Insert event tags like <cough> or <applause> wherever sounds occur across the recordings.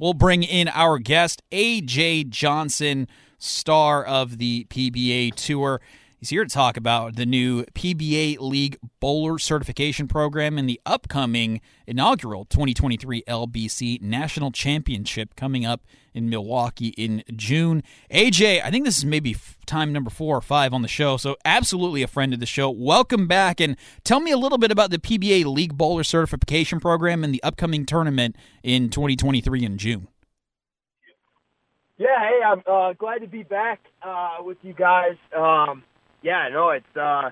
We'll bring in our guest, AJ Johnson, star of the PBA Tour. He's here to talk about the new PBA League Bowler Certification Program and the upcoming inaugural 2023 LBC National Championship coming up in Milwaukee in June. AJ, I think this is maybe time number four or five on the show, so absolutely a friend of the show. Welcome back and tell me a little bit about the PBA League Bowler Certification Program and the upcoming tournament in 2023 in June. Yeah, hey, I'm uh, glad to be back uh, with you guys. Um, yeah, no, it's. Uh,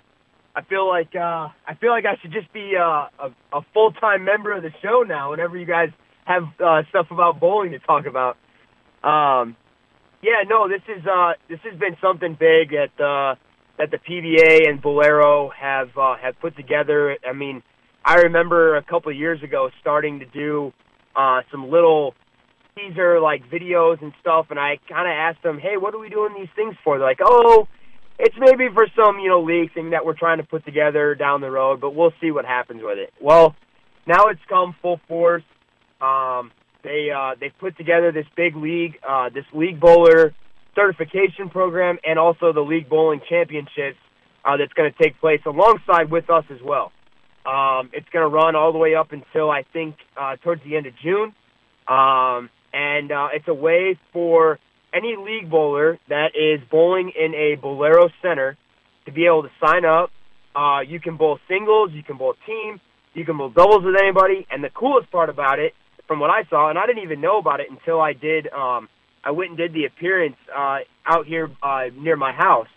I feel like uh, I feel like I should just be uh, a, a full time member of the show now. Whenever you guys have uh, stuff about bowling to talk about. Um, yeah, no, this is uh, this has been something big that uh, that the PBA and Bowlero have uh, have put together. I mean, I remember a couple of years ago starting to do uh, some little teaser like videos and stuff, and I kind of asked them, "Hey, what are we doing these things for?" They're like, "Oh." it's maybe for some you know league thing that we're trying to put together down the road, but we'll see what happens with it. Well, now it's come full force. Um, they uh, they've put together this big league, uh, this league bowler certification program, and also the league bowling championships uh, that's going to take place alongside with us as well. Um, it's going to run all the way up until I think uh, towards the end of June, um, and uh, it's a way for any league bowler that is bowling in a Bowlero center to be able to sign up. Uh, you can bowl singles, you can bowl team, you can bowl doubles with anybody. And the coolest part about it, from what I saw, and I didn't even know about it until I did, um, I went and did the appearance uh, out here uh, near my house,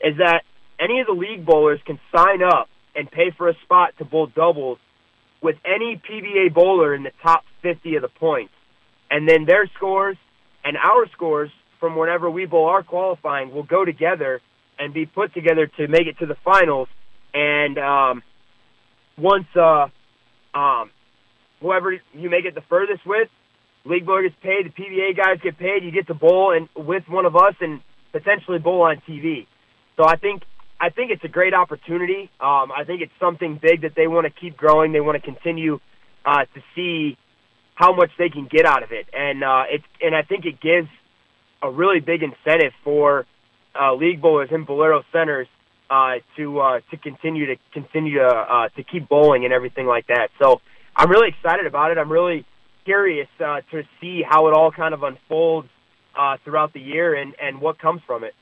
is that any of the league bowlers can sign up and pay for a spot to bowl doubles with any PBA bowler in the top 50 of the points. And then their scores and our scores from whenever we bowl our qualifying will go together and be put together to make it to the finals. And um, once uh, um, whoever you make it the furthest with, league boy gets paid, the PBA guys get paid. You get to bowl and with one of us and potentially bowl on TV. So I think I think it's a great opportunity. Um, I think it's something big that they want to keep growing. They want to continue uh, to see how much they can get out of it, and uh, it's and I think it gives a really big incentive for uh, league bowlers and Bowlero centers uh, to uh, to continue to continue to uh, to keep bowling and everything like that. So I'm really excited about it. I'm really curious uh, to see how it all kind of unfolds uh, throughout the year and and what comes from it.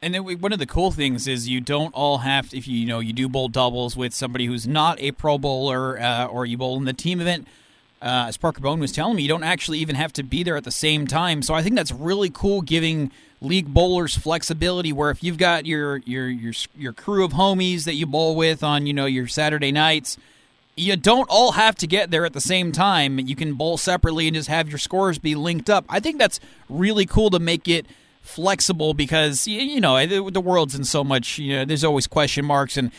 And then one of the cool things is you don't all have to, if you, you know you do bowl doubles with somebody who's not a pro bowler uh, or you bowl in the team event uh, as Parker Bohn was telling me, you don't actually even have to be there at the same time. So I think that's really cool, giving league bowlers flexibility. Where if you've got your your your your crew of homies that you bowl with on you know your Saturday nights, you don't all have to get there at the same time. You can bowl separately and just have your scores be linked up. I think that's really cool to make it flexible because you know the world's in so much you know there's always question marks and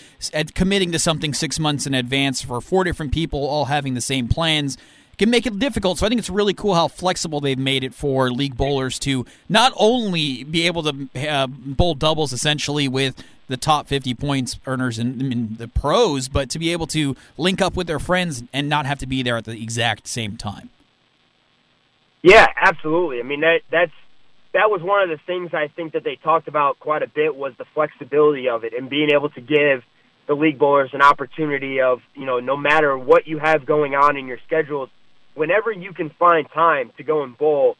committing to something six months in advance for four different people all having the same plans can make it difficult so i think it's really cool how flexible they've made it for league bowlers to not only be able to uh, bowl doubles essentially with the top 50 points earners in, in the pros but to be able to link up with their friends and not have to be there at the exact same time. Yeah absolutely. I mean that that's that was one of the things I think that they talked about quite a bit was the flexibility of it and being able to give the league bowlers an opportunity of, you know, no matter what you have going on in your schedules, whenever you can find time to go and bowl,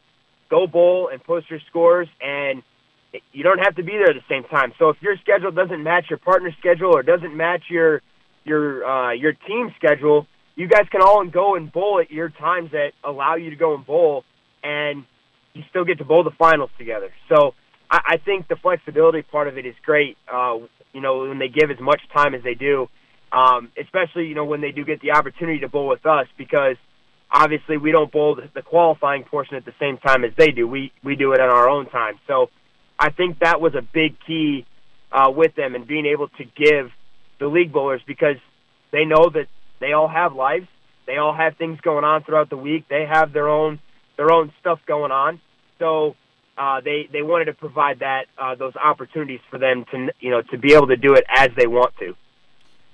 go bowl and post your scores and you don't have to be there at the same time. So if your schedule doesn't match your partner's schedule or doesn't match your your uh, your team schedule, you guys can all go and bowl at your times that allow you to go and bowl and you still get to bowl the finals together. So I, I think the flexibility part of it is great. Uh, you know, when they give as much time as they do, um, especially you know when they do get the opportunity to bowl with us, because obviously we don't bowl the, the qualifying portion at the same time as they do. We we do it on our own time. So I think that was a big key uh, with them and being able to give the league bowlers because they know that they all have lives. They all have things going on throughout the week. They have their own their own stuff going on. So uh, they they wanted to provide that uh, those opportunities for them to you know to be able to do it as they want to.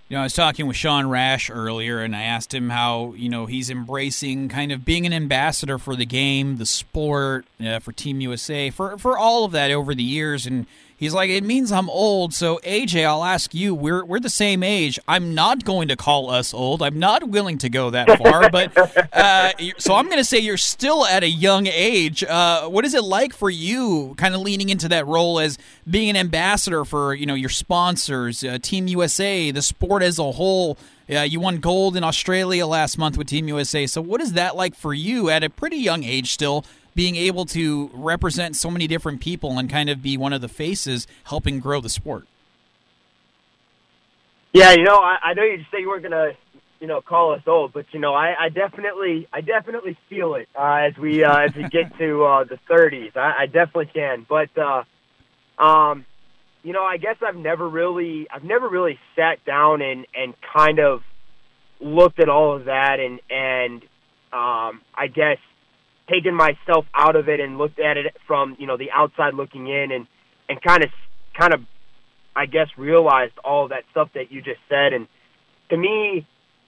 You know, I was talking with Sean Rash earlier, and I asked him how you know he's embracing kind of being an ambassador for the game, the sport, uh, for Team USA, for for all of that over the years, and He's like, it means I'm old. So AJ, I'll ask you. We're we're the same age. I'm not going to call us old. I'm not willing to go that far. but <laughs> uh, so I'm going to say you're still at a young age. Uh, what is it like for you, kind of leaning into that role as being an ambassador for you know your sponsors, uh, Team USA, the sport as a whole? Uh, you won gold in Australia last month with Team USA. So, what is that like for you at a pretty young age still being able to represent so many different people and kind of be one of the faces helping grow the sport. Yeah, you know, I, I know you say you weren't gonna, you know, call us old, but you know, I, I definitely, I definitely feel it uh, as we uh, as we get to uh, the 30s. I, I definitely can, but uh, um, you know, I guess I've never really, I've never really sat down and and kind of looked at all of that and and um, I guess taken myself out of it and looked at it from you know the outside looking in and and kind of kind of I guess realized all that stuff that you just said. And to me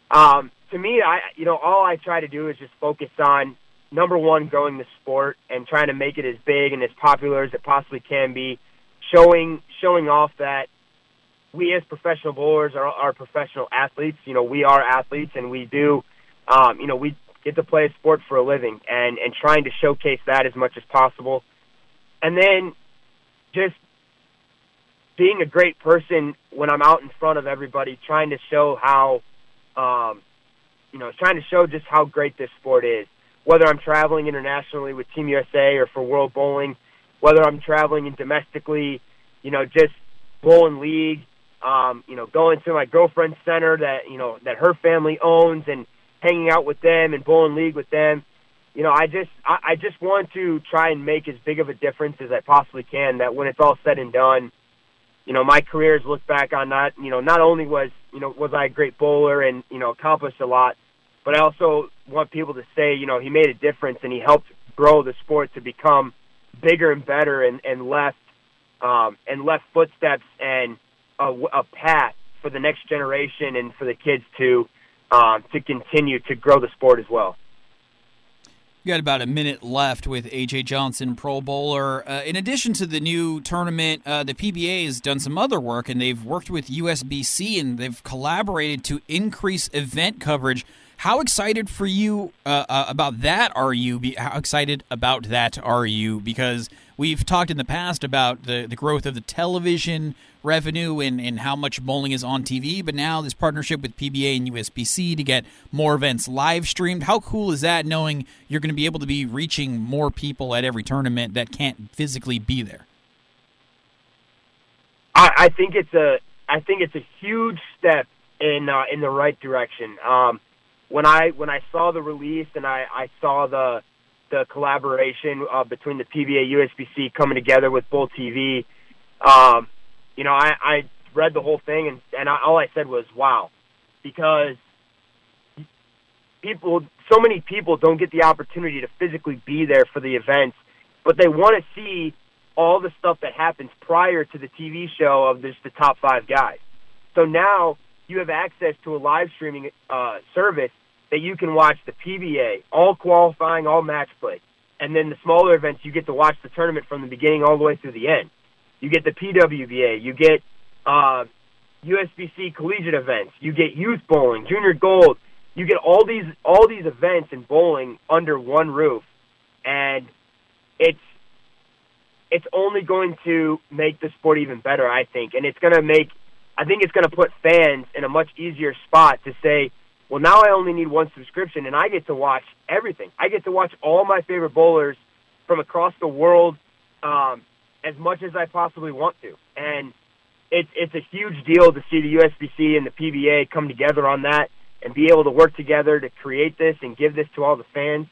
um to me I you know all I try to do is just focus on number one growing the sport and trying to make it as big and as popular as it possibly can be showing showing off that we as professional bowlers are, are professional athletes. You know we are athletes and we do um you know we get to play a sport for a living and and trying to showcase that as much as possible. And then just being a great person when I'm out in front of everybody trying to show how um you know trying to show just how great this sport is. Whether I'm traveling internationally with Team USA or for World Bowling whether I'm traveling domestically you know just bowling league um you know going to my girlfriend's center that you know that her family owns and hanging out with them and bowling league with them. You know, I just I, I just want to try and make as big of a difference as I possibly can. That when it's all said and done, you know, my career is looked back on not you know not only was you know was I a great bowler and you know accomplished a lot, but I also want people to say you know he made a difference and he helped grow the sport to become bigger and better and and left um, and left footsteps and a, a path for the next generation and for the kids to um, to continue to grow the sport as well. We got about a minute left with AJ Johnson, Pro Bowler. Uh, in addition to the new tournament, uh, the PBA has done some other work, and they've worked with USBC and they've collaborated to increase event coverage. How excited for you uh, uh about that are you? How excited about that are you? Because We've talked in the past about the, the growth of the television revenue and, and how much bowling is on TV, but now this partnership with PBA and USBC to get more events live streamed. How cool is that knowing you're going to be able to be reaching more people at every tournament that can't physically be there? I, I think it's a I think it's a huge step in uh, in the right direction. Um, when I when I saw the release and I, I saw the the collaboration uh, between the PBA USBC coming together with BowlTV. Um, you know, I, I read the whole thing and and I, all I said was wow, because people, so many people don't get the opportunity to physically be there for the events, but they want to see all the stuff that happens prior to the TV show of just the top five guys. So now you have access to a live streaming uh, service that you can watch the PBA, all qualifying, all match play. And then the smaller events, you get to watch the tournament from the beginning all the way through the end. You get the PWBA, you get uh, USBC collegiate events, you get youth bowling, junior gold. You get all these all these events in bowling under one roof, and it's it's only going to make the sport even better, I think, and it's going to make I think it's going to put fans in a much easier spot to say, well, now I only need one subscription, and I get to watch everything. I get to watch all my favorite bowlers from across the world um, as much as I possibly want to, and it's it's a huge deal to see the USBC and the PBA come together on that and be able to work together to create this and give this to all the fans.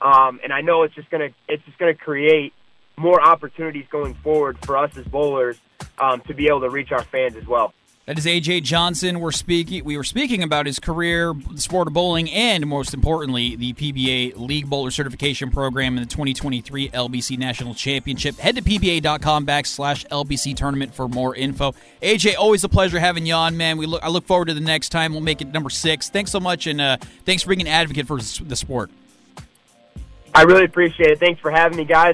Um, and I know it's just gonna it's just gonna create more opportunities going forward for us as bowlers um, to be able to reach our fans as well. That is AJ Johnson. We're speaking. We were speaking about his career, the sport of bowling, and most importantly, the PBA League Bowler Certification Program in the 2023 LBC National Championship. Head to pba.com backslash LBC tournament for more info. AJ, always a pleasure having you on, man. We look. I look forward to the next time. We'll make it number six. Thanks so much, and uh, thanks for being an advocate for the sport. I really appreciate it. Thanks for having me, guys.